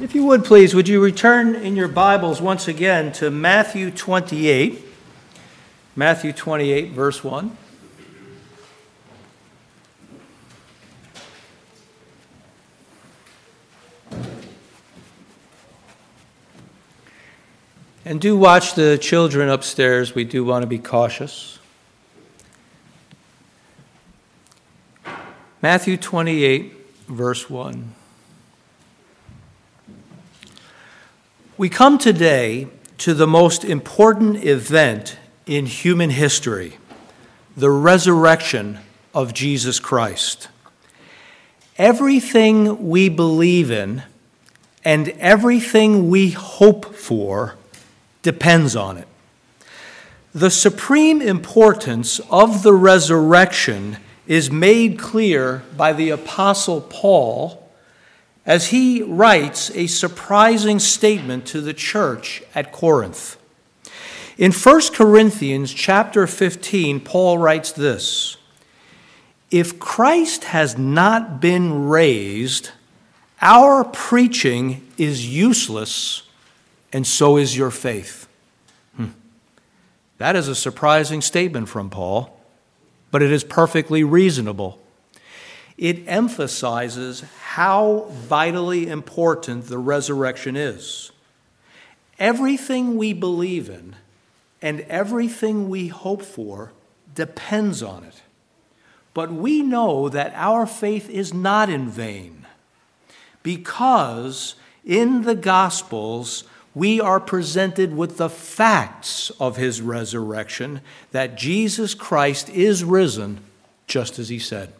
If you would please, would you return in your Bibles once again to Matthew 28? Matthew 28, verse 1. And do watch the children upstairs. We do want to be cautious. Matthew 28, verse 1. We come today to the most important event in human history the resurrection of Jesus Christ. Everything we believe in and everything we hope for depends on it. The supreme importance of the resurrection is made clear by the Apostle Paul as he writes a surprising statement to the church at Corinth. In 1 Corinthians chapter 15, Paul writes this If Christ has not been raised, our preaching is useless, and so is your faith. Hmm. That is a surprising statement from Paul, but it is perfectly reasonable it emphasizes how vitally important the resurrection is. Everything we believe in and everything we hope for depends on it. But we know that our faith is not in vain because in the Gospels we are presented with the facts of his resurrection that Jesus Christ is risen just as he said.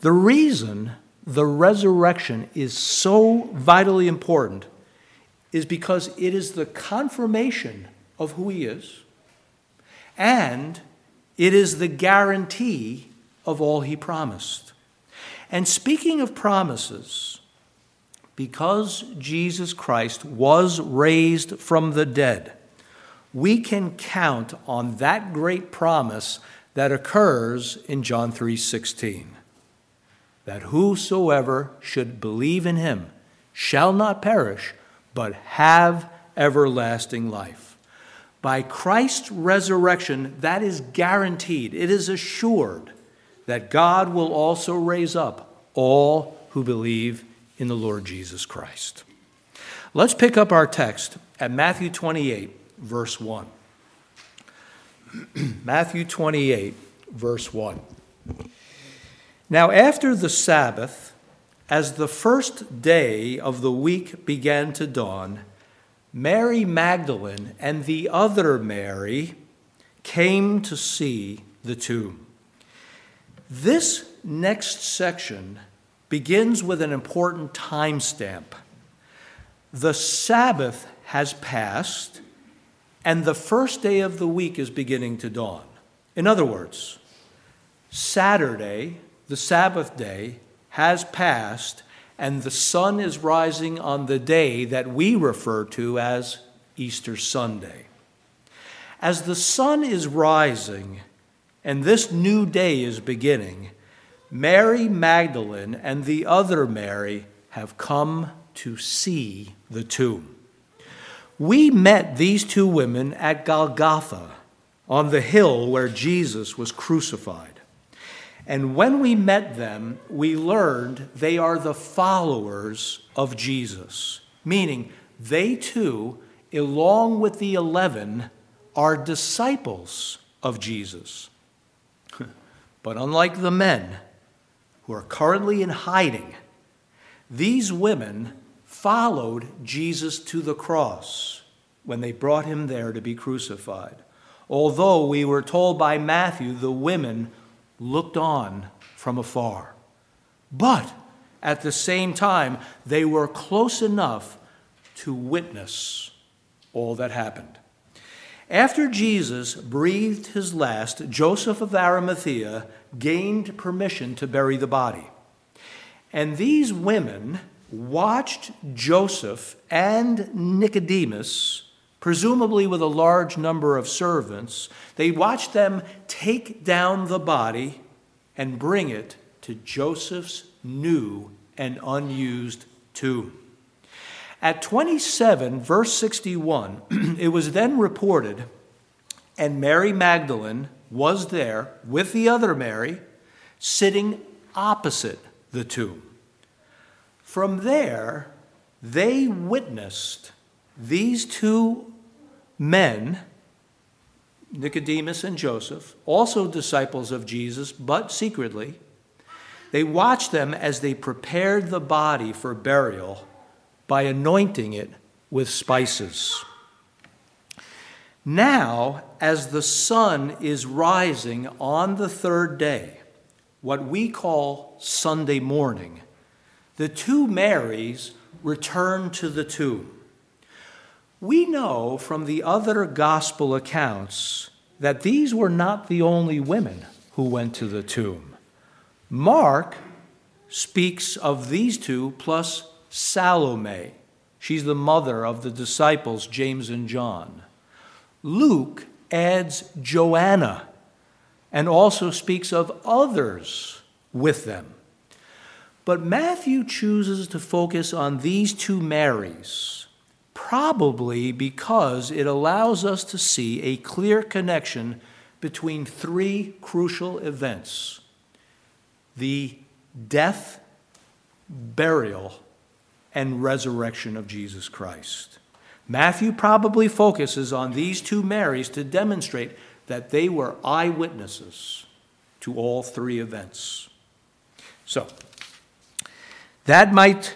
The reason the resurrection is so vitally important is because it is the confirmation of who he is, and it is the guarantee of all he promised. And speaking of promises, because Jesus Christ was raised from the dead, we can count on that great promise that occurs in John 3:16 that whosoever should believe in him shall not perish, but have everlasting life. By Christ's resurrection, that is guaranteed, it is assured that God will also raise up all who believe in the Lord Jesus Christ. Let's pick up our text at Matthew 28, verse 1. Matthew 28, verse 1. Now, after the Sabbath, as the first day of the week began to dawn, Mary Magdalene and the other Mary came to see the tomb. This next section begins with an important timestamp. The Sabbath has passed, and the first day of the week is beginning to dawn. In other words, Saturday, the Sabbath day has passed, and the sun is rising on the day that we refer to as Easter Sunday. As the sun is rising and this new day is beginning, Mary Magdalene and the other Mary have come to see the tomb. We met these two women at Golgotha on the hill where Jesus was crucified. And when we met them, we learned they are the followers of Jesus, meaning they too, along with the eleven, are disciples of Jesus. but unlike the men who are currently in hiding, these women followed Jesus to the cross when they brought him there to be crucified. Although we were told by Matthew the women looked on from afar. But at the same time, they were close enough to witness all that happened. After Jesus breathed his last, Joseph of Arimathea gained permission to bury the body. And these women watched Joseph and Nicodemus presumably with a large number of servants, they watched them take down the body and bring it to Joseph's new and unused tomb. At 27, verse 61, it was then reported, and Mary Magdalene was there with the other Mary, sitting opposite the tomb. From there, they witnessed these two men, Nicodemus and Joseph, also disciples of Jesus, but secretly, they watched them as they prepared the body for burial by anointing it with spices. Now, as the sun is rising on the third day, what we call Sunday morning, the two Marys return to the tomb. We know from the other gospel accounts that these were not the only women who went to the tomb. Mark speaks of these two plus Salome. She's the mother of the disciples, James and John. Luke adds Joanna and also speaks of others with them. But Matthew chooses to focus on these two Marys, probably because it allows us to see a clear connection between three crucial events the death, burial, and resurrection of Jesus Christ. Matthew probably focuses on these two Marys to demonstrate that they were eyewitnesses to all three events. So, that might,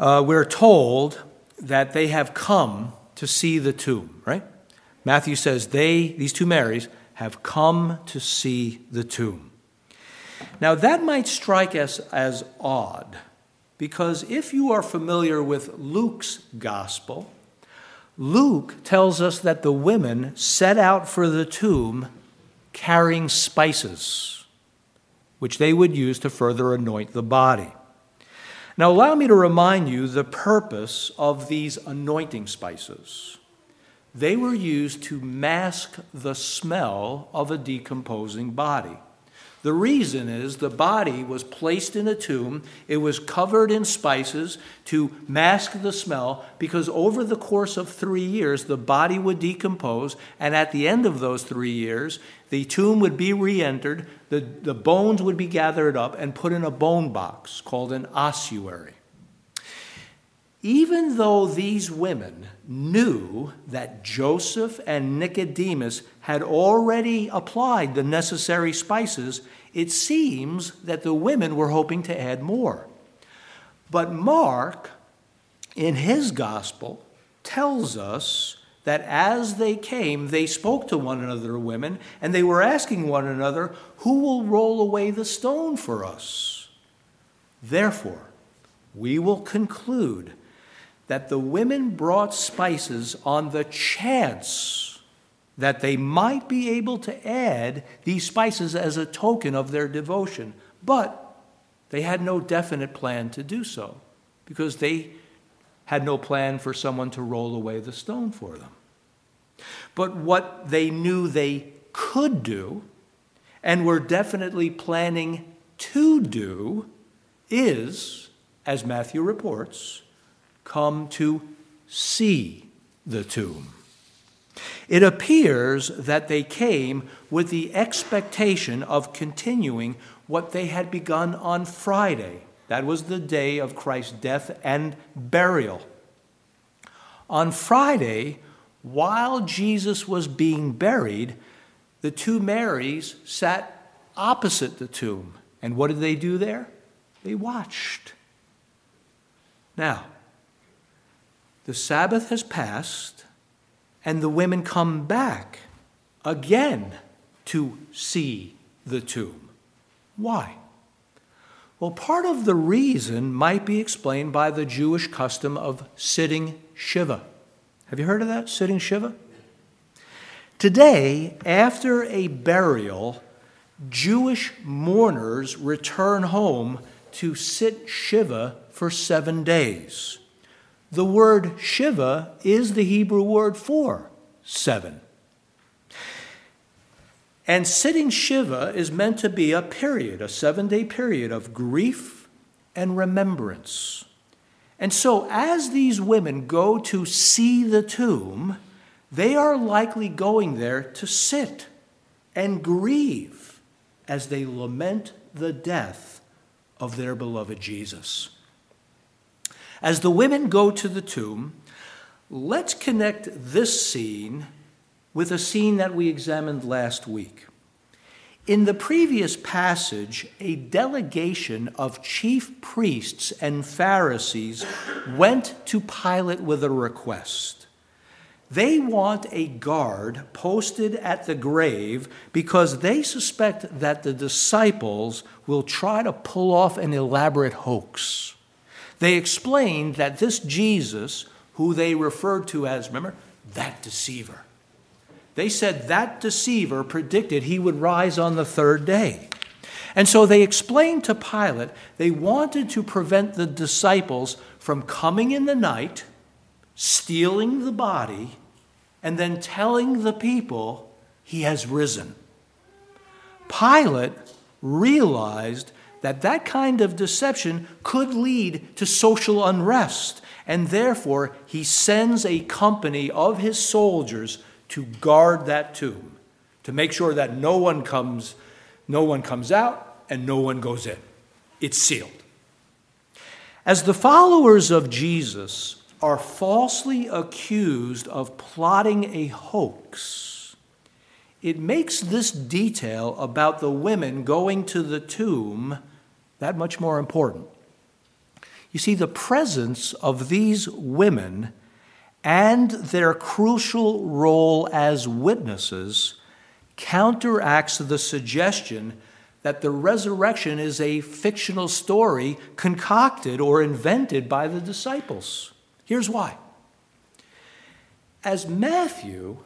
uh, we're told that they have come to see the tomb, right? Matthew says they, these two Marys, have come to see the tomb. Now, that might strike us as odd because if you are familiar with Luke's gospel, Luke tells us that the women set out for the tomb carrying spices, which they would use to further anoint the body. Now, allow me to remind you the purpose of these anointing spices. They were used to mask the smell of a decomposing body. The reason is the body was placed in a tomb, it was covered in spices to mask the smell, because over the course of three years, the body would decompose, and at the end of those three years, the tomb would be re entered, the, the bones would be gathered up and put in a bone box called an ossuary. Even though these women knew that Joseph and Nicodemus had already applied the necessary spices, it seems that the women were hoping to add more. But Mark, in his gospel, tells us that as they came, they spoke to one another, women, and they were asking one another, Who will roll away the stone for us? Therefore, we will conclude that the women brought spices on the chance that they might be able to add these spices as a token of their devotion. But they had no definite plan to do so because they had no plan for someone to roll away the stone for them. But what they knew they could do and were definitely planning to do is, as Matthew reports, come to see the tomb. It appears that they came with the expectation of continuing what they had begun on Friday. That was the day of Christ's death and burial. On Friday, while Jesus was being buried, the two Marys sat opposite the tomb. And what did they do there? They watched. Now, the Sabbath has passed, and the women come back again to see the tomb. Why? Well, part of the reason might be explained by the Jewish custom of sitting Shiva. Have you heard of that, sitting Shiva? Today, after a burial, Jewish mourners return home to sit Shiva for seven days. The word Shiva is the Hebrew word for seven. And sitting Shiva is meant to be a period, a seven day period of grief and remembrance. And so, as these women go to see the tomb, they are likely going there to sit and grieve as they lament the death of their beloved Jesus. As the women go to the tomb, let's connect this scene with a scene that we examined last week. In the previous passage, a delegation of chief priests and Pharisees went to Pilate with a request. They want a guard posted at the grave because they suspect that the disciples will try to pull off an elaborate hoax. They explained that this Jesus, who they referred to as, remember, that deceiver, they said that deceiver predicted he would rise on the third day. And so they explained to Pilate they wanted to prevent the disciples from coming in the night, stealing the body, and then telling the people he has risen. Pilate realized that that kind of deception could lead to social unrest, and therefore he sends a company of his soldiers to guard that tomb, to make sure that no one comes, no one comes out and no one goes in. It's sealed. As the followers of Jesus are falsely accused of plotting a hoax, it makes this detail about the women going to the tomb that much more important. You see, the presence of these women and their crucial role as witnesses counteracts the suggestion that the resurrection is a fictional story concocted or invented by the disciples. Here's why. As Matthew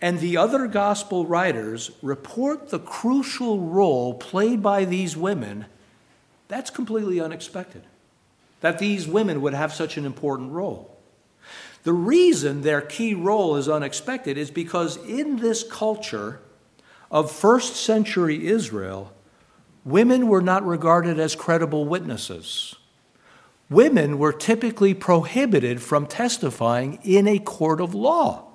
and the other gospel writers report the crucial role played by these women, that's completely unexpected. That these women would have such an important role. The reason their key role is unexpected is because in this culture of first century Israel, women were not regarded as credible witnesses. Women were typically prohibited from testifying in a court of law.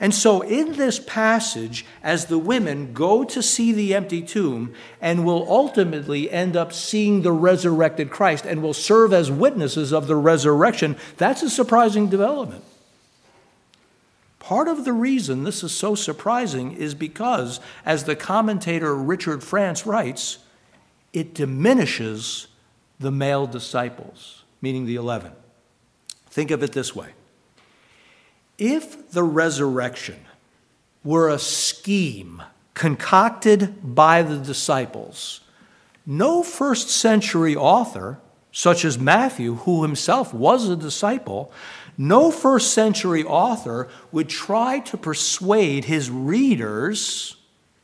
And so, in this passage, as the women go to see the empty tomb and will ultimately end up seeing the resurrected Christ and will serve as witnesses of the resurrection, that's a surprising development. Part of the reason this is so surprising is because, as the commentator Richard France writes, it diminishes the male disciples, meaning the 11. Think of it this way if the resurrection were a scheme concocted by the disciples, no first century author, such as Matthew, who himself was a disciple, no first century author would try to persuade his readers,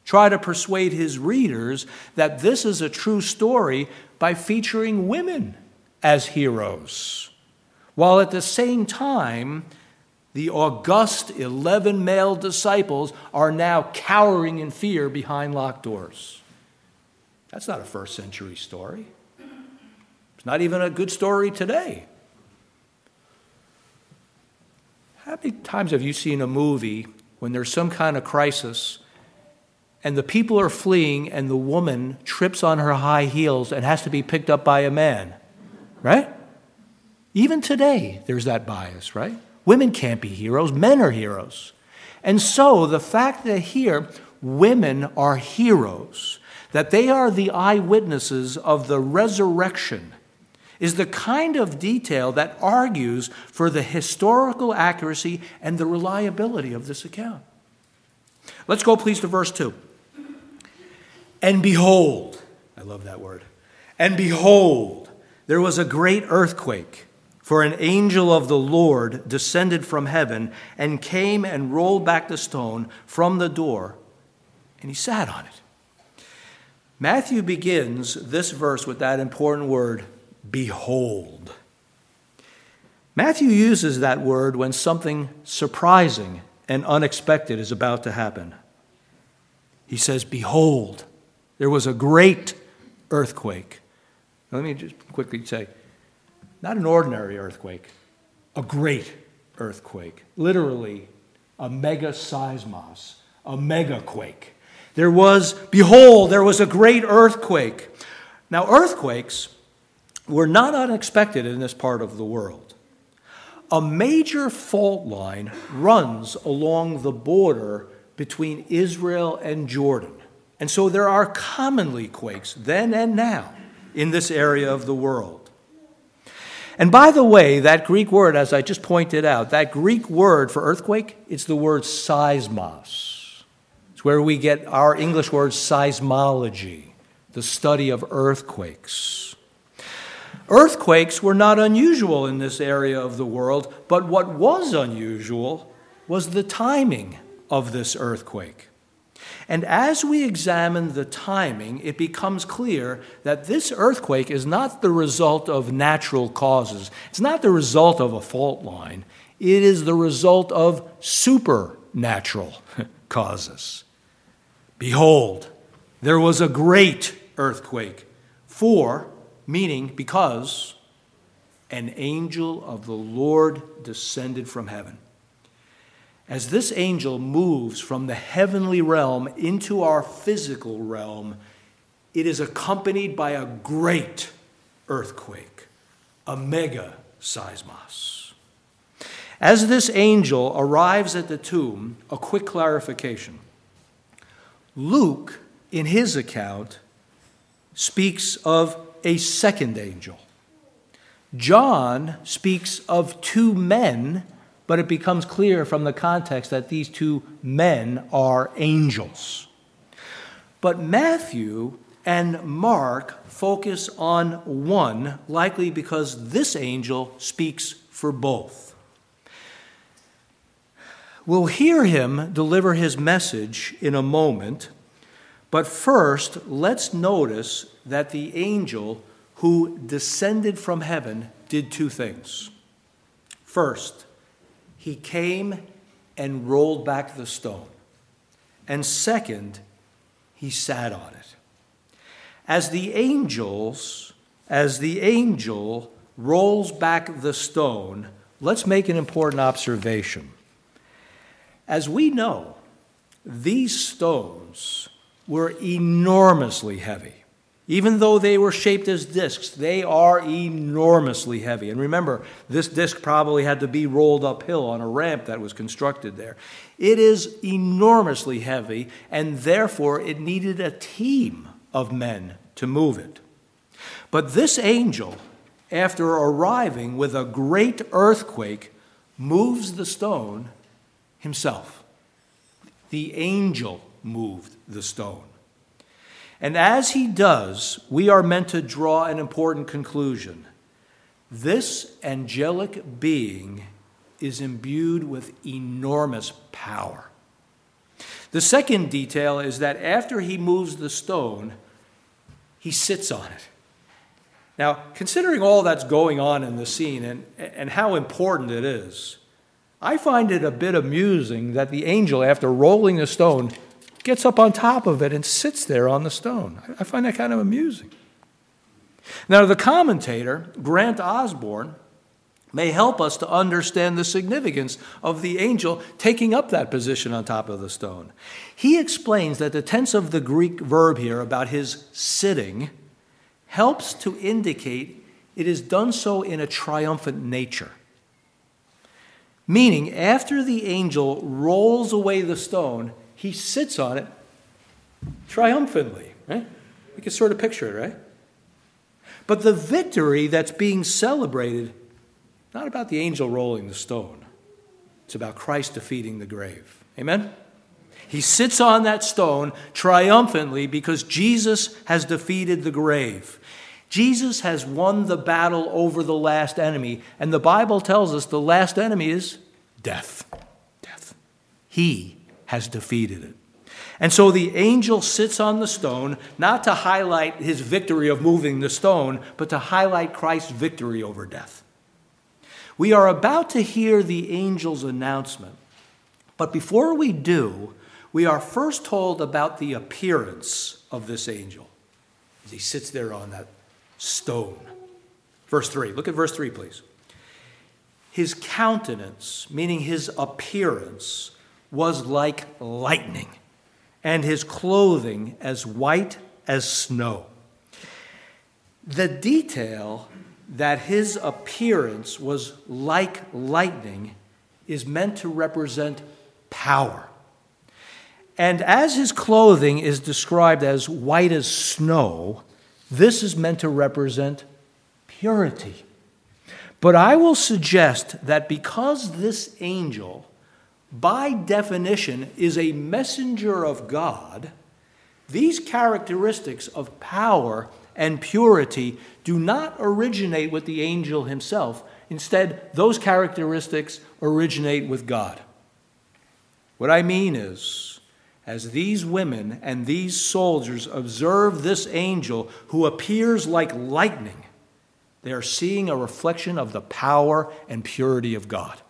try to persuade his readers that this is a true story by featuring women as heroes, while at the same time the august 11 male disciples are now cowering in fear behind locked doors. That's not a first century story. It's not even a good story today. How many times have you seen a movie when there's some kind of crisis and the people are fleeing and the woman trips on her high heels and has to be picked up by a man? Right? Even today, there's that bias, right? Women can't be heroes, men are heroes. And so the fact that here women are heroes, that they are the eyewitnesses of the resurrection, is the kind of detail that argues for the historical accuracy and the reliability of this account. Let's go, please, to verse 2. And behold, I love that word, and behold, there was a great earthquake for an angel of the Lord descended from heaven and came and rolled back the stone from the door, and he sat on it. Matthew begins this verse with that important word, behold. Matthew uses that word when something surprising and unexpected is about to happen. He says, Behold, there was a great earthquake. Let me just quickly say not an ordinary earthquake, a great earthquake, literally a mega seismos, a mega quake. There was, behold, there was a great earthquake. Now, earthquakes were not unexpected in this part of the world. A major fault line runs along the border between Israel and Jordan. And so there are commonly quakes then and now in this area of the world. And by the way, that Greek word, as I just pointed out, that Greek word for earthquake, it's the word seismos. It's where we get our English word seismology, the study of earthquakes. Earthquakes were not unusual in this area of the world, but what was unusual was the timing of this earthquake. And as we examine the timing, it becomes clear that this earthquake is not the result of natural causes. It's not the result of a fault line. It is the result of supernatural causes. Behold, there was a great earthquake, for, meaning because, an angel of the Lord descended from heaven. As this angel moves from the heavenly realm into our physical realm, it is accompanied by a great earthquake, a mega seismos. As this angel arrives at the tomb, a quick clarification. Luke, in his account, speaks of a second angel. John speaks of two men but it becomes clear from the context that these two men are angels. But Matthew and Mark focus on one, likely because this angel speaks for both. We'll hear him deliver his message in a moment, but first, let's notice that the angel who descended from heaven did two things. First, he came and rolled back the stone. And second, he sat on it. As the angels, as the angel rolls back the stone, let's make an important observation. As we know, these stones were enormously heavy. Even though they were shaped as discs, they are enormously heavy. And remember, this disc probably had to be rolled uphill on a ramp that was constructed there. It is enormously heavy, and therefore it needed a team of men to move it. But this angel, after arriving with a great earthquake, moves the stone himself. The angel moved the stone. And as he does, we are meant to draw an important conclusion. This angelic being is imbued with enormous power. The second detail is that after he moves the stone, he sits on it. Now, considering all that's going on in the scene and, and how important it is, I find it a bit amusing that the angel, after rolling the stone, gets up on top of it and sits there on the stone. I find that kind of amusing. Now, the commentator, Grant Osborne, may help us to understand the significance of the angel taking up that position on top of the stone. He explains that the tense of the Greek verb here about his sitting helps to indicate it is done so in a triumphant nature. Meaning, after the angel rolls away the stone, he sits on it triumphantly, right? We can sort of picture it, right? But the victory that's being celebrated, not about the angel rolling the stone, it's about Christ defeating the grave. Amen? He sits on that stone triumphantly because Jesus has defeated the grave. Jesus has won the battle over the last enemy, and the Bible tells us the last enemy is death. Death. He has defeated it. And so the angel sits on the stone, not to highlight his victory of moving the stone, but to highlight Christ's victory over death. We are about to hear the angel's announcement. But before we do, we are first told about the appearance of this angel he sits there on that stone. Verse 3. Look at verse 3, please. His countenance, meaning his appearance, was like lightning, and his clothing as white as snow. The detail that his appearance was like lightning is meant to represent power. And as his clothing is described as white as snow, this is meant to represent purity. But I will suggest that because this angel, by definition, is a messenger of God, these characteristics of power and purity do not originate with the angel himself. Instead, those characteristics originate with God. What I mean is, as these women and these soldiers observe this angel who appears like lightning, they are seeing a reflection of the power and purity of God.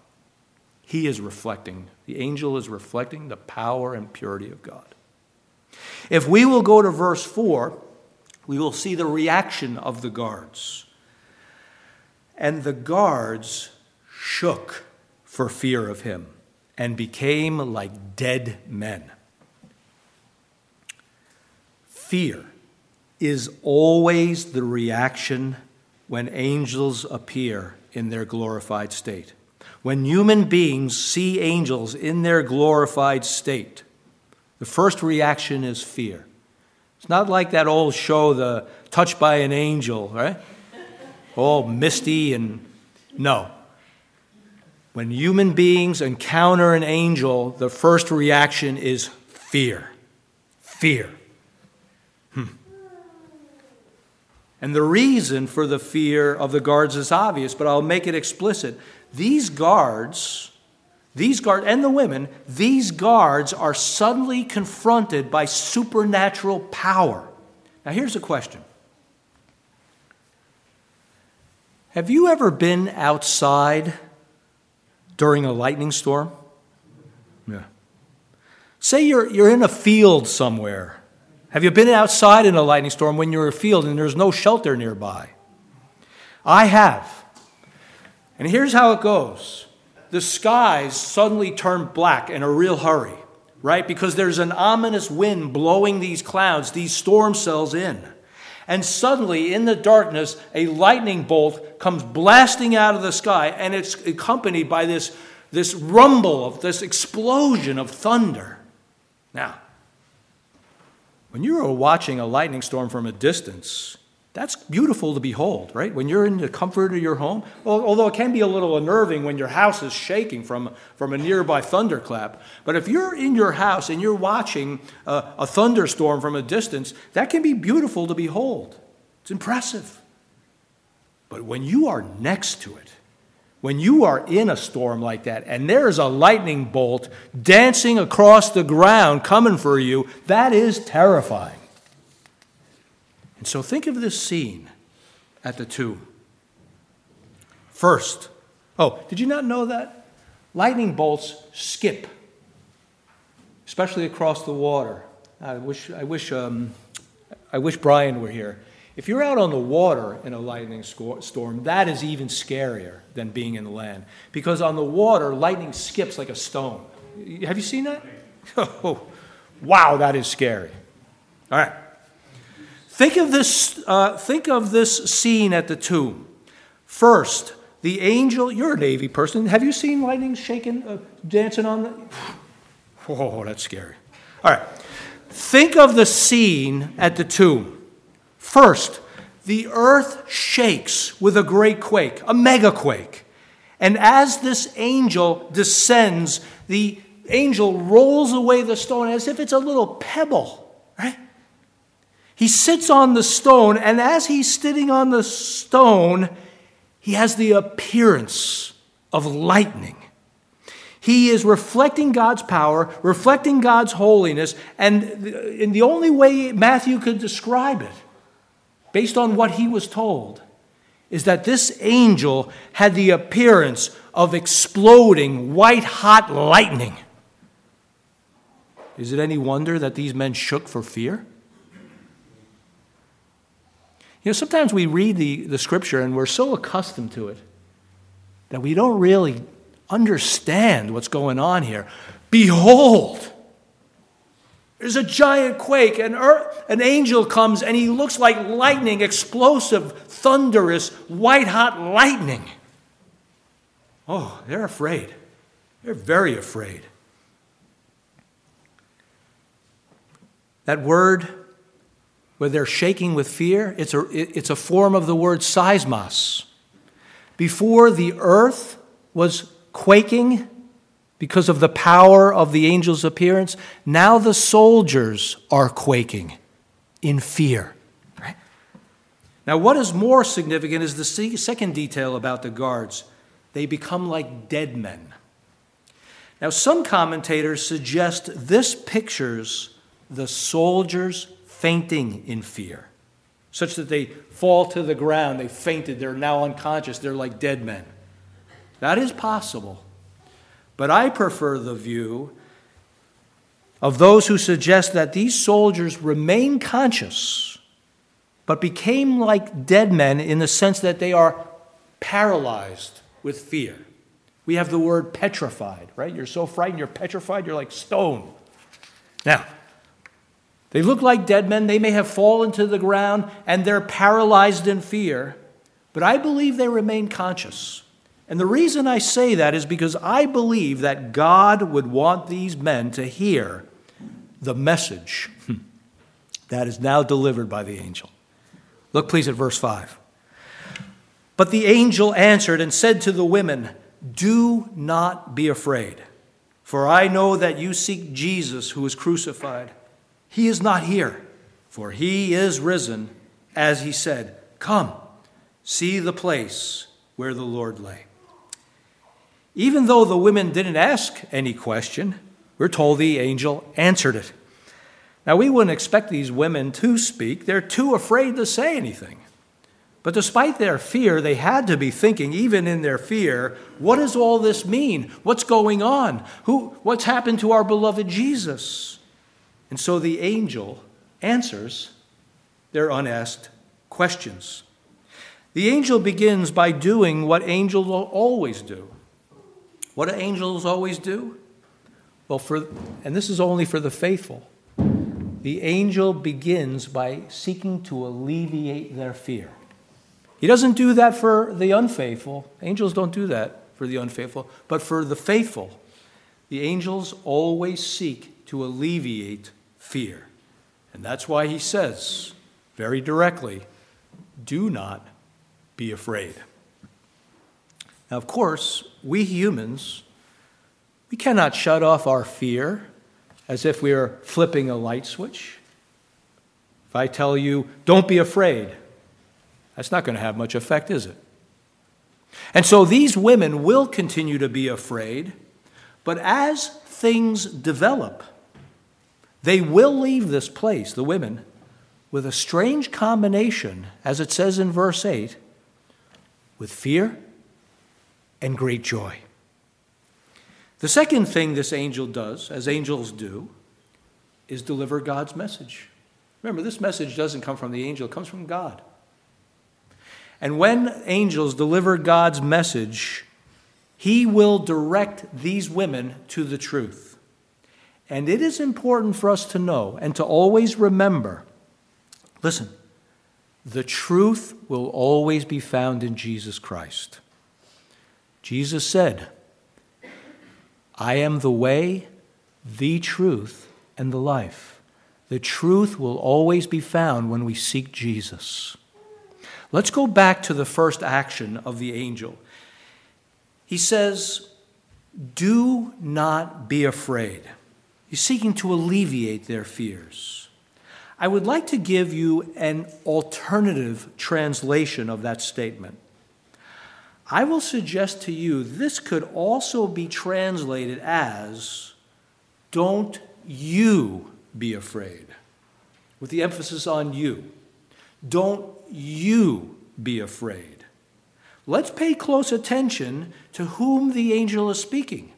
He is reflecting, the angel is reflecting the power and purity of God. If we will go to verse 4, we will see the reaction of the guards. And the guards shook for fear of him and became like dead men. Fear is always the reaction when angels appear in their glorified state. When human beings see angels in their glorified state, the first reaction is fear. It's not like that old show, The Touched by an Angel, right? All misty and no. When human beings encounter an angel, the first reaction is fear. Fear. Hmm. And the reason for the fear of the guards is obvious, but I'll make it explicit. These guards these guards, and the women, these guards are suddenly confronted by supernatural power. Now, here's a question Have you ever been outside during a lightning storm? Yeah. Say you're, you're in a field somewhere. Have you been outside in a lightning storm when you're in a field and there's no shelter nearby? I have. And here's how it goes the skies suddenly turn black in a real hurry, right? Because there's an ominous wind blowing these clouds, these storm cells in. And suddenly, in the darkness, a lightning bolt comes blasting out of the sky, and it's accompanied by this, this rumble of this explosion of thunder. Now, when you are watching a lightning storm from a distance, that's beautiful to behold, right? When you're in the comfort of your home, although it can be a little unnerving when your house is shaking from, from a nearby thunderclap. But if you're in your house and you're watching a, a thunderstorm from a distance, that can be beautiful to behold. It's impressive. But when you are next to it, when you are in a storm like that and there is a lightning bolt dancing across the ground coming for you, that is terrifying. And so think of this scene at the tomb. First, oh, did you not know that? Lightning bolts skip, especially across the water. I wish, I wish, um, I wish Brian were here. If you're out on the water in a lightning storm, that is even scarier than being in the land. Because on the water, lightning skips like a stone. Have you seen that? Oh, wow, that is scary. All right. Think of this, uh, think of this scene at the tomb. First, the angel, you're a Navy person. Have you seen lightning shaking, uh, dancing on the. Oh, that's scary. All right. Think of the scene at the tomb. First, the earth shakes with a great quake, a mega quake. And as this angel descends, the angel rolls away the stone as if it's a little pebble, right? He sits on the stone, and as he's sitting on the stone, he has the appearance of lightning. He is reflecting God's power, reflecting God's holiness, and in the only way Matthew could describe it, based on what he was told, is that this angel had the appearance of exploding white hot lightning. Is it any wonder that these men shook for fear? You know, sometimes we read the, the scripture and we're so accustomed to it that we don't really understand what's going on here. Behold, there's a giant quake, and an angel comes and he looks like lightning, explosive, thunderous, white hot lightning. Oh, they're afraid. They're very afraid. That word where they're shaking with fear, it's a, it's a form of the word seismos. Before the earth was quaking because of the power of the angel's appearance, now the soldiers are quaking in fear. Right? Now, what is more significant is the second detail about the guards they become like dead men. Now, some commentators suggest this pictures the soldiers fainting in fear, such that they fall to the ground, they fainted, they're now unconscious, they're like dead men. That is possible. But I prefer the view of those who suggest that these soldiers remain conscious, but became like dead men in the sense that they are paralyzed with fear. We have the word petrified, right? You're so frightened, you're petrified, you're like stone. Now, they look like dead men. They may have fallen to the ground and they're paralyzed in fear, but I believe they remain conscious. And the reason I say that is because I believe that God would want these men to hear the message that is now delivered by the angel. Look, please, at verse 5. But the angel answered and said to the women, Do not be afraid, for I know that you seek Jesus who was crucified. He is not here, for he is risen, as he said, Come, see the place where the Lord lay. Even though the women didn't ask any question, we're told the angel answered it. Now, we wouldn't expect these women to speak, they're too afraid to say anything. But despite their fear, they had to be thinking, even in their fear, what does all this mean? What's going on? Who, what's happened to our beloved Jesus? And so the angel answers their unasked questions. The angel begins by doing what angels always do. What do angels always do? Well, for, and this is only for the faithful. The angel begins by seeking to alleviate their fear. He doesn't do that for the unfaithful. Angels don't do that for the unfaithful, but for the faithful. The angels always seek to alleviate fear. And that's why he says very directly do not be afraid. Now, of course, we humans, we cannot shut off our fear as if we are flipping a light switch. If I tell you, don't be afraid, that's not going to have much effect, is it? And so these women will continue to be afraid, but as things develop, they will leave this place, the women, with a strange combination, as it says in verse 8, with fear and great joy. The second thing this angel does, as angels do, is deliver God's message. Remember, this message doesn't come from the angel, it comes from God. And when angels deliver God's message, he will direct these women to the truth. And it is important for us to know and to always remember listen, the truth will always be found in Jesus Christ. Jesus said, I am the way, the truth, and the life. The truth will always be found when we seek Jesus. Let's go back to the first action of the angel. He says, Do not be afraid. He's seeking to alleviate their fears. I would like to give you an alternative translation of that statement. I will suggest to you this could also be translated as Don't you be afraid, with the emphasis on you. Don't you be afraid. Let's pay close attention to whom the angel is speaking.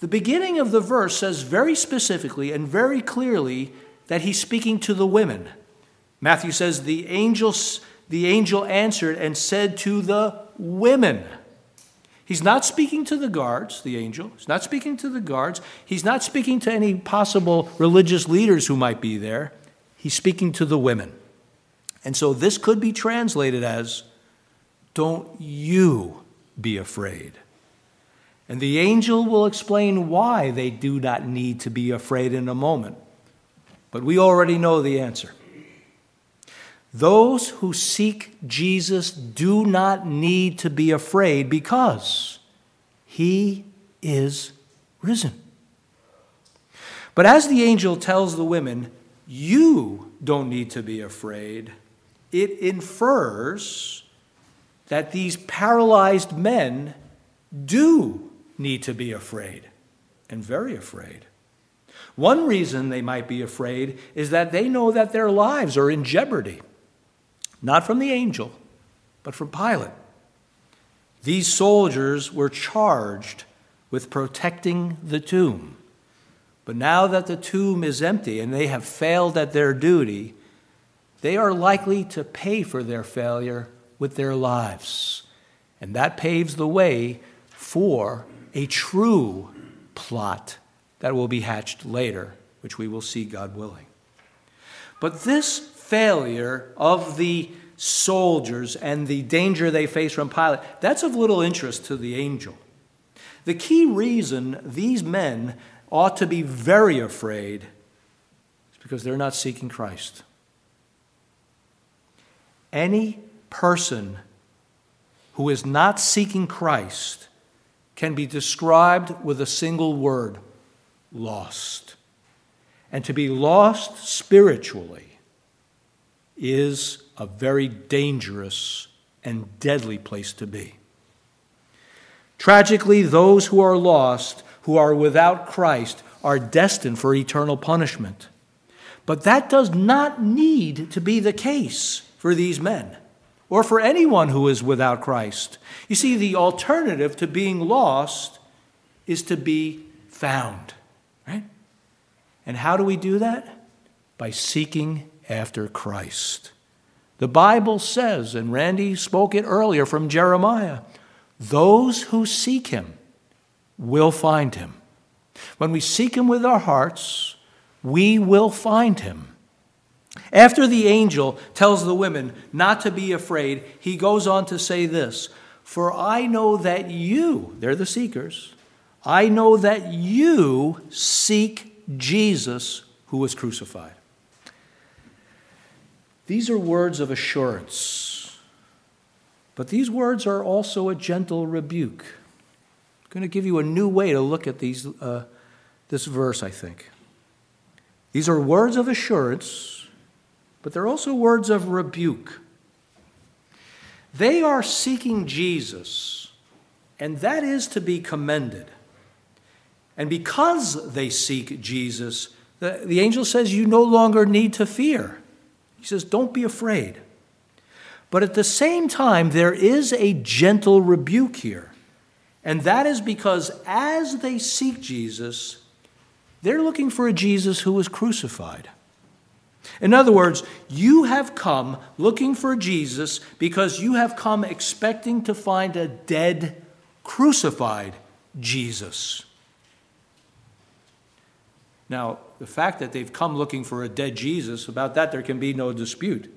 The beginning of the verse says very specifically and very clearly that he's speaking to the women. Matthew says the angels the angel answered and said to the women. He's not speaking to the guards, the angel. He's not speaking to the guards. He's not speaking to any possible religious leaders who might be there. He's speaking to the women. And so this could be translated as, Don't you be afraid. And the angel will explain why they do not need to be afraid in a moment. But we already know the answer. Those who seek Jesus do not need to be afraid because he is risen. But as the angel tells the women, you don't need to be afraid, it infers that these paralyzed men do need to be afraid, and very afraid. One reason they might be afraid is that they know that their lives are in jeopardy not from the angel, but from Pilate. These soldiers were charged with protecting the tomb. But now that the tomb is empty and they have failed at their duty, they are likely to pay for their failure with their lives. And that paves the way for a true plot that will be hatched later, which we will see, God willing. But this failure of the soldiers and the danger they face from Pilate, that's of little interest to the angel. The key reason these men ought to be very afraid is because they're not seeking Christ. Any person who is not seeking Christ can be described with a single word lost. And to be lost spiritually is a very dangerous and deadly place to be. Tragically, those who are lost, who are without Christ, are destined for eternal punishment. But that does not need to be the case for these men or for anyone who is without Christ. You see, the alternative to being lost is to be found, right? And how do we do that? By seeking after Christ. The Bible says, and Randy spoke it earlier from Jeremiah those who seek him will find him. When we seek him with our hearts, we will find him. After the angel tells the women not to be afraid, he goes on to say this For I know that you, they're the seekers, I know that you seek Jesus who was crucified. These are words of assurance, but these words are also a gentle rebuke. I'm going to give you a new way to look at these, uh, this verse, I think. These are words of assurance, but they're also words of rebuke. They are seeking Jesus, and that is to be commended. And because they seek Jesus, the, the angel says, You no longer need to fear. He says, Don't be afraid. But at the same time, there is a gentle rebuke here. And that is because as they seek Jesus, they're looking for a Jesus who was crucified. In other words, you have come looking for Jesus because you have come expecting to find a dead, crucified Jesus. Now, the fact that they've come looking for a dead Jesus, about that there can be no dispute.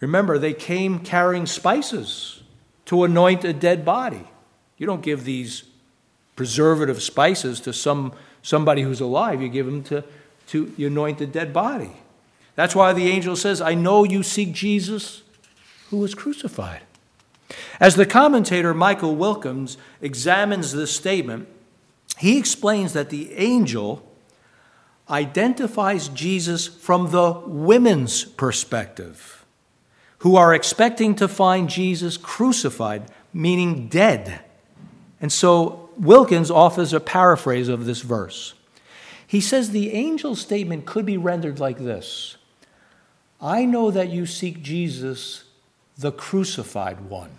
Remember, they came carrying spices to anoint a dead body. You don't give these preservative spices to some, somebody who's alive, you give them to, to anoint a dead body. That's why the angel says, I know you seek Jesus who was crucified. As the commentator Michael Wilkins examines this statement, he explains that the angel identifies Jesus from the women's perspective, who are expecting to find Jesus crucified, meaning dead. And so Wilkins offers a paraphrase of this verse. He says the angel's statement could be rendered like this I know that you seek Jesus, the crucified one.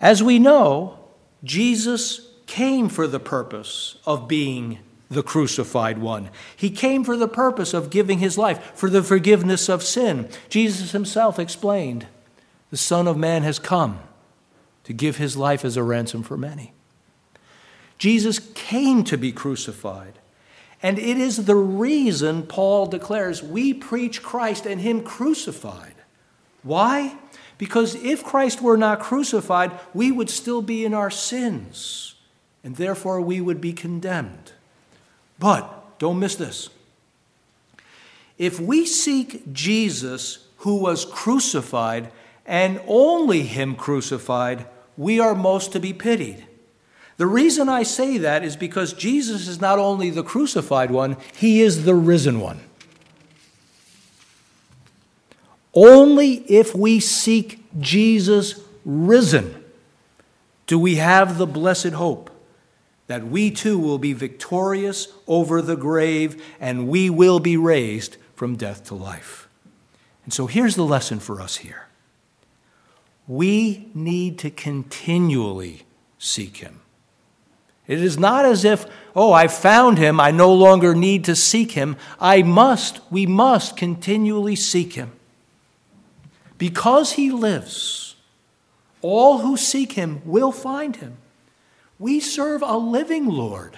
As we know, Jesus came for the purpose of being the crucified one. He came for the purpose of giving his life, for the forgiveness of sin. Jesus himself explained the Son of Man has come to give his life as a ransom for many. Jesus came to be crucified. And it is the reason Paul declares we preach Christ and him crucified. Why? Because if Christ were not crucified, we would still be in our sins, and therefore we would be condemned. But don't miss this. If we seek Jesus who was crucified and only him crucified, we are most to be pitied. The reason I say that is because Jesus is not only the crucified one, he is the risen one. Only if we seek Jesus risen do we have the blessed hope that we too will be victorious over the grave and we will be raised from death to life. And so here's the lesson for us here we need to continually seek him. It is not as if, oh, I found him, I no longer need to seek him. I must, we must continually seek him. Because he lives, all who seek him will find him. We serve a living Lord,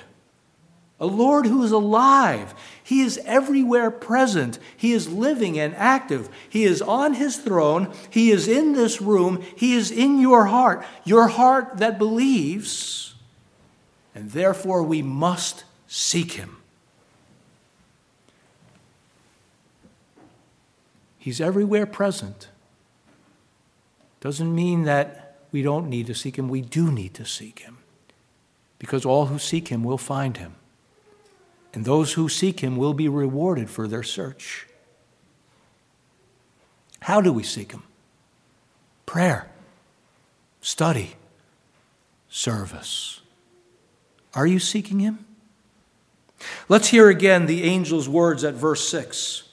a Lord who is alive. He is everywhere present. He is living and active. He is on his throne. He is in this room. He is in your heart, your heart that believes and therefore we must seek him. He's everywhere present. Doesn't mean that we don't need to seek him. We do need to seek him. Because all who seek him will find him. And those who seek him will be rewarded for their search. How do we seek him? Prayer, study, service. Are you seeking him? Let's hear again the angel's words at verse 6.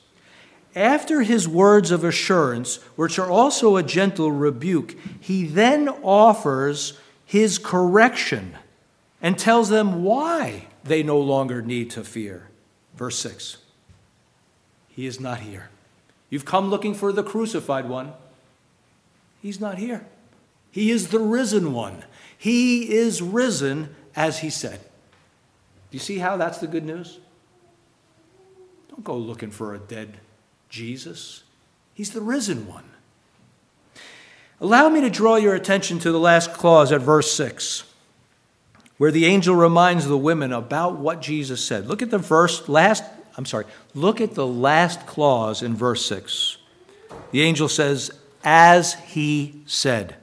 After his words of assurance, which are also a gentle rebuke, he then offers his correction and tells them why they no longer need to fear. Verse 6 He is not here. You've come looking for the crucified one. He's not here. He is the risen one. He is risen as he said. Do you see how that's the good news? Don't go looking for a dead Jesus. He's the risen one. Allow me to draw your attention to the last clause at verse 6, where the angel reminds the women about what Jesus said. Look at the verse last, I'm sorry, look at the last clause in verse 6. The angel says, as he said.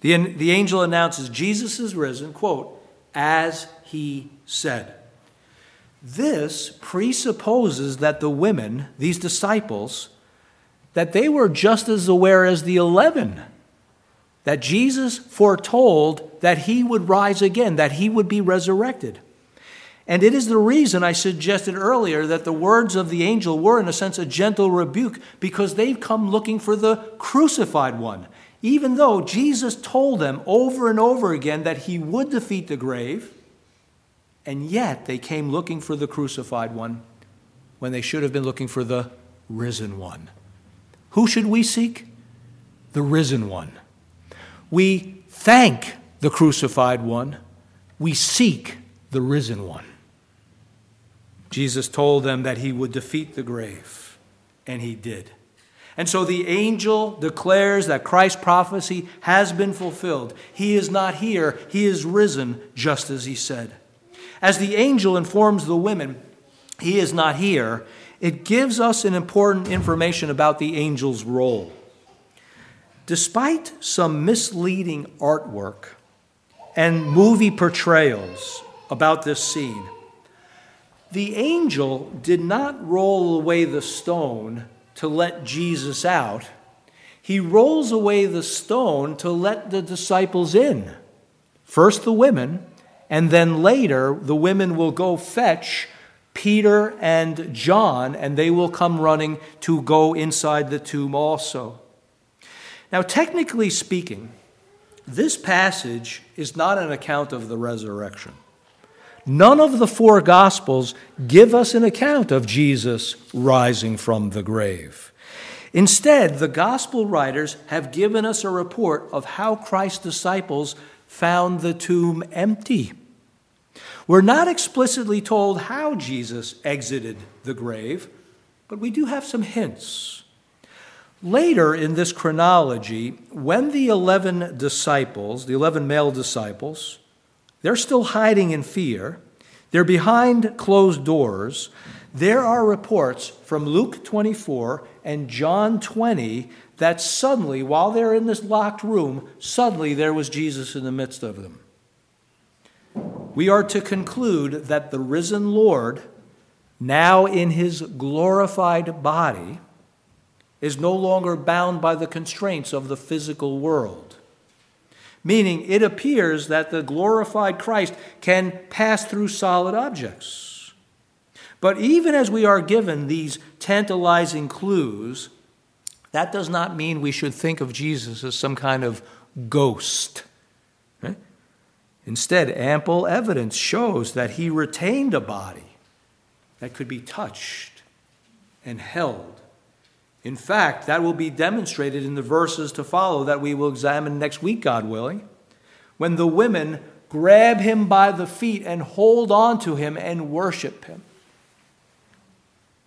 The, the angel announces Jesus is risen, quote, as he said. This presupposes that the women, these disciples, that they were just as aware as the 11 that Jesus foretold that he would rise again, that he would be resurrected. And it is the reason I suggested earlier that the words of the angel were, in a sense, a gentle rebuke because they've come looking for the crucified one even though Jesus told them over and over again that he would defeat the grave, and yet they came looking for the crucified one when they should have been looking for the risen one. Who should we seek? The risen one. We thank the crucified one, we seek the risen one. Jesus told them that he would defeat the grave, and he did. And so the angel declares that Christ's prophecy has been fulfilled. He is not here, he is risen, just as he said. As the angel informs the women, he is not here, it gives us an important information about the angel's role. Despite some misleading artwork and movie portrayals about this scene, the angel did not roll away the stone to let Jesus out, he rolls away the stone to let the disciples in. First the women, and then later the women will go fetch Peter and John, and they will come running to go inside the tomb also. Now, technically speaking, this passage is not an account of the resurrection. None of the four Gospels give us an account of Jesus rising from the grave. Instead, the Gospel writers have given us a report of how Christ's disciples found the tomb empty. We're not explicitly told how Jesus exited the grave, but we do have some hints. Later in this chronology, when the 11 disciples, the 11 male disciples, they're still hiding in fear, they're behind closed doors, there are reports from Luke 24 and John 20 that suddenly, while they're in this locked room, suddenly there was Jesus in the midst of them. We are to conclude that the risen Lord, now in his glorified body, is no longer bound by the constraints of the physical world. Meaning, it appears that the glorified Christ can pass through solid objects. But even as we are given these tantalizing clues, that does not mean we should think of Jesus as some kind of ghost eh? Instead, ample evidence shows that he retained a body that could be touched and held. In fact, that will be demonstrated in the verses to follow that we will examine next week, God willing, when the women grab him by the feet and hold on to him and worship him.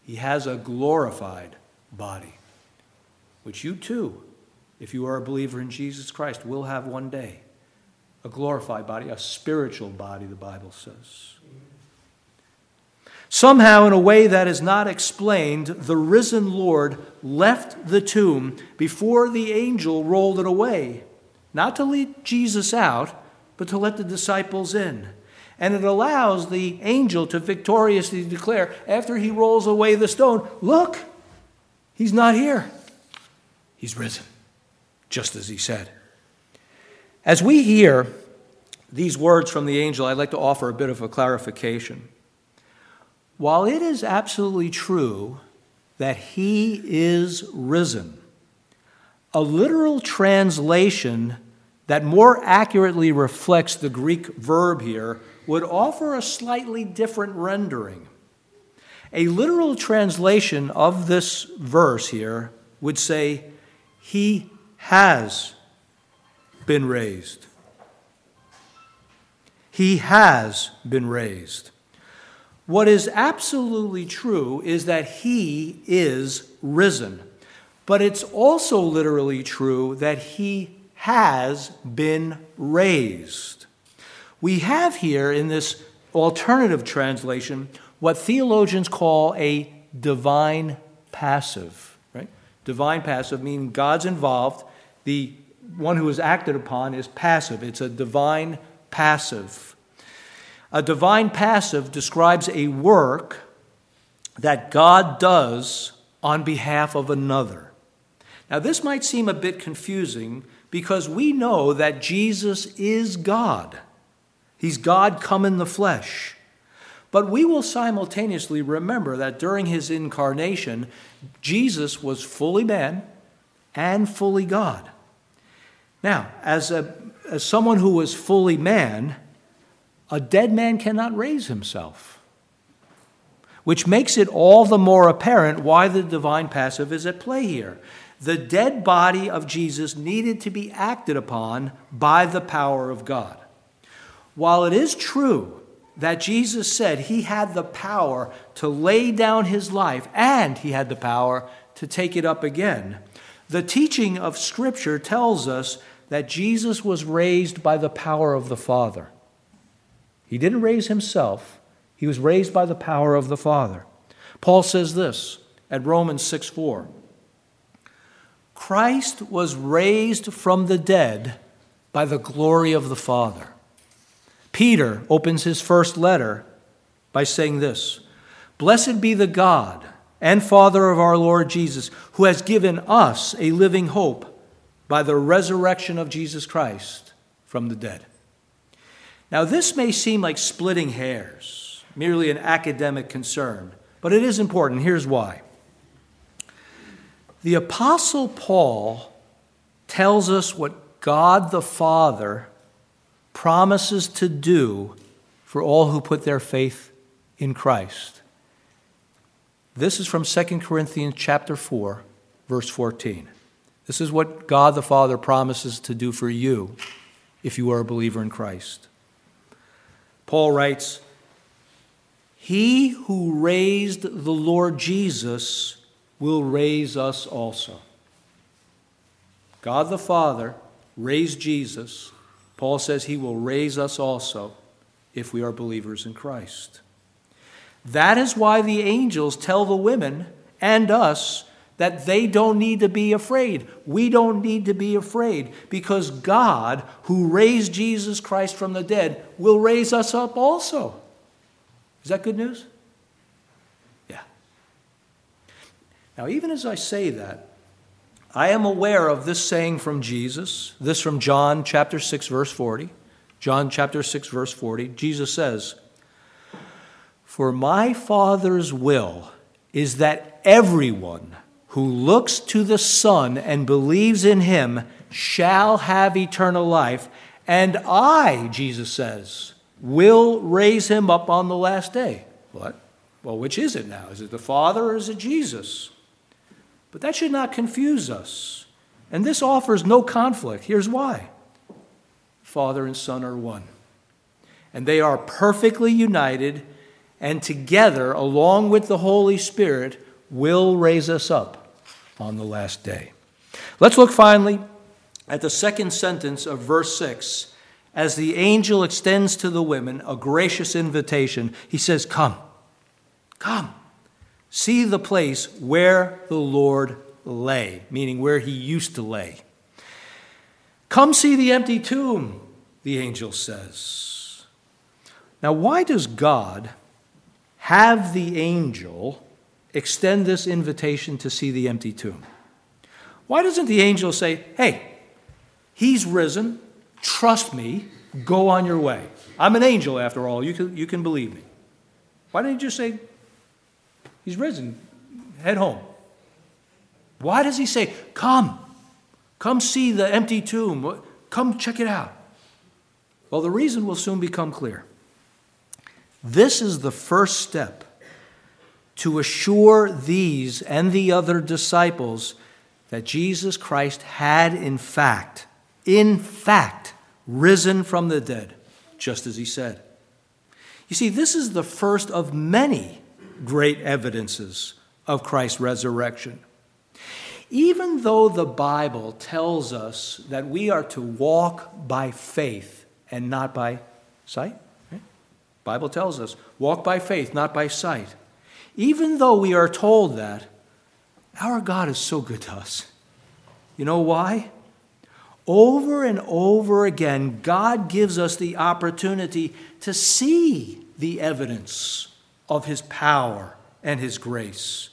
He has a glorified body, which you too, if you are a believer in Jesus Christ, will have one day a glorified body, a spiritual body, the Bible says. Somehow, in a way that is not explained, the risen Lord left the tomb before the angel rolled it away, not to lead Jesus out, but to let the disciples in. And it allows the angel to victoriously declare, after he rolls away the stone, Look, he's not here. He's risen, just as he said. As we hear these words from the angel, I'd like to offer a bit of a clarification. While it is absolutely true that he is risen, a literal translation that more accurately reflects the Greek verb here would offer a slightly different rendering. A literal translation of this verse here would say, He has been raised. He has been raised. What is absolutely true is that he is risen. But it's also literally true that he has been raised. We have here in this alternative translation what theologians call a divine passive, right? Divine passive meaning God's involved, the one who is acted upon is passive. It's a divine passive. A divine passive describes a work that God does on behalf of another. Now, this might seem a bit confusing because we know that Jesus is God. He's God come in the flesh. But we will simultaneously remember that during his incarnation, Jesus was fully man and fully God. Now, as, a, as someone who was fully man, a dead man cannot raise himself, which makes it all the more apparent why the divine passive is at play here. The dead body of Jesus needed to be acted upon by the power of God. While it is true that Jesus said he had the power to lay down his life and he had the power to take it up again, the teaching of Scripture tells us that Jesus was raised by the power of the Father. He didn't raise himself, he was raised by the power of the Father. Paul says this at Romans 6 4. Christ was raised from the dead by the glory of the Father. Peter opens his first letter by saying this Blessed be the God and Father of our Lord Jesus, who has given us a living hope by the resurrection of Jesus Christ from the dead. Now, this may seem like splitting hairs, merely an academic concern, but it is important. Here's why. The Apostle Paul tells us what God the Father promises to do for all who put their faith in Christ. This is from 2 Corinthians chapter 4, verse 14. This is what God the Father promises to do for you if you are a believer in Christ. Paul writes, He who raised the Lord Jesus will raise us also. God the Father raised Jesus. Paul says he will raise us also if we are believers in Christ. That is why the angels tell the women and us that they don't need to be afraid. We don't need to be afraid because God, who raised Jesus Christ from the dead, will raise us up also. Is that good news? Yeah. Now, even as I say that, I am aware of this saying from Jesus, this from John chapter 6, verse 40. John chapter 6, verse 40. Jesus says, For my Father's will is that everyone who looks to the Son and believes in him shall have eternal life, and I, Jesus says, will raise him up on the last day. What? Well, which is it now? Is it the Father or is it Jesus? But that should not confuse us. And this offers no conflict. Here's why Father and Son are one. And they are perfectly united, and together, along with the Holy Spirit, will raise us up on the last day. Let's look finally at the second sentence of verse 6. As the angel extends to the women a gracious invitation, he says, Come, come, see the place where the Lord lay, meaning where he used to lay. Come see the empty tomb, the angel says. Now, why does God have the angel extend this invitation to see the empty tomb? Why doesn't the angel say, Hey, he's risen, trust me, go on your way? I'm an angel after all, you can, you can believe me. Why don't you just say, He's risen, head home? Why does he say, Come, come see the empty tomb, come check it out? Well, the reason will soon become clear. This is the first step to assure these and the other disciples that Jesus Christ had, in fact, in fact, risen from the dead, just as he said. You see, this is the first of many great evidences of Christ's resurrection. Even though the Bible tells us that we are to walk by faith and not by sight, right? Bible tells us, walk by faith, not by sight. Even though we are told that, our God is so good to us. You know why? Over and over again, God gives us the opportunity to see the evidence of His power and His grace.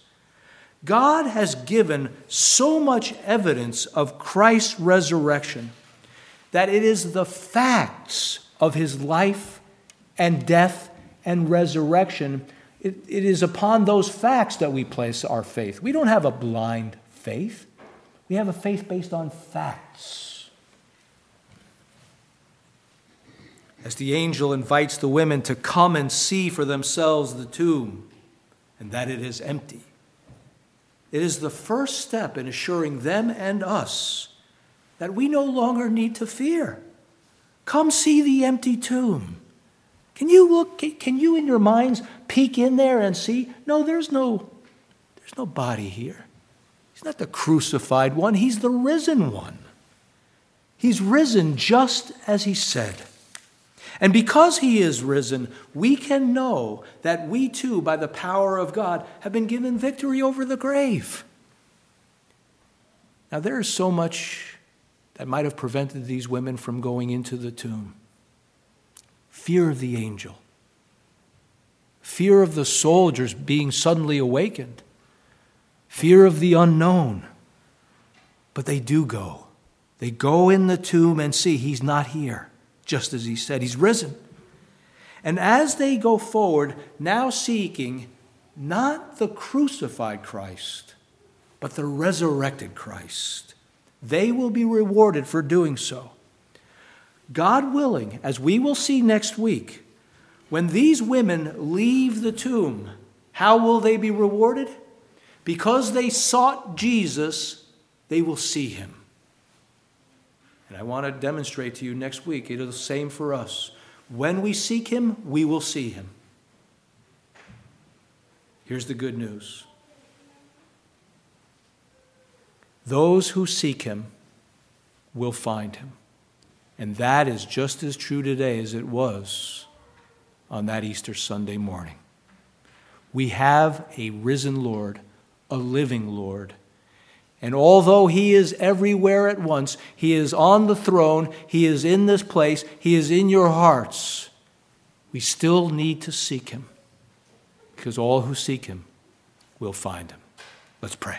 God has given so much evidence of Christ's resurrection that it is the facts of His life and death and resurrection it, it is upon those facts that we place our faith. We don't have a blind faith, we have a faith based on facts. As the angel invites the women to come and see for themselves the tomb, and that it is empty. It is the first step in assuring them and us that we no longer need to fear. Come see the empty tomb. Can you look, can you in your minds peek in there and see? No, there's no, there's no body here. He's not the crucified one, he's the risen one. He's risen just as he said. And because he is risen, we can know that we too, by the power of God, have been given victory over the grave. Now, there is so much that might have prevented these women from going into the tomb fear of the angel, fear of the soldiers being suddenly awakened, fear of the unknown. But they do go. They go in the tomb and see he's not here, just as he said, he's risen. And as they go forward, now seeking not the crucified Christ, but the resurrected Christ, they will be rewarded for doing so. God willing, as we will see next week, When these women leave the tomb, how will they be rewarded? Because they sought Jesus, they will see him. And I want to demonstrate to you next week, it is the same for us. When we seek him, we will see him. Here's the good news those who seek him will find him. And that is just as true today as it was on that Easter Sunday morning. We have a risen Lord, a living Lord. And although He is everywhere at once, He is on the throne, He is in this place, He is in your hearts, we still need to seek Him. Because all who seek Him will find Him. Let's pray.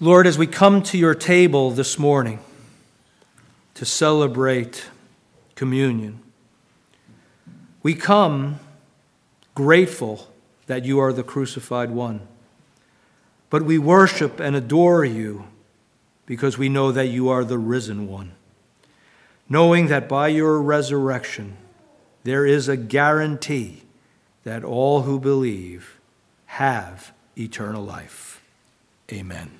Lord, as we come to your table this morning to celebrate communion, we come grateful that you are the crucified one. But we worship and adore you because we know that you are the risen one. Knowing that by your resurrection, there is a guarantee that all who believe have eternal life. Amen.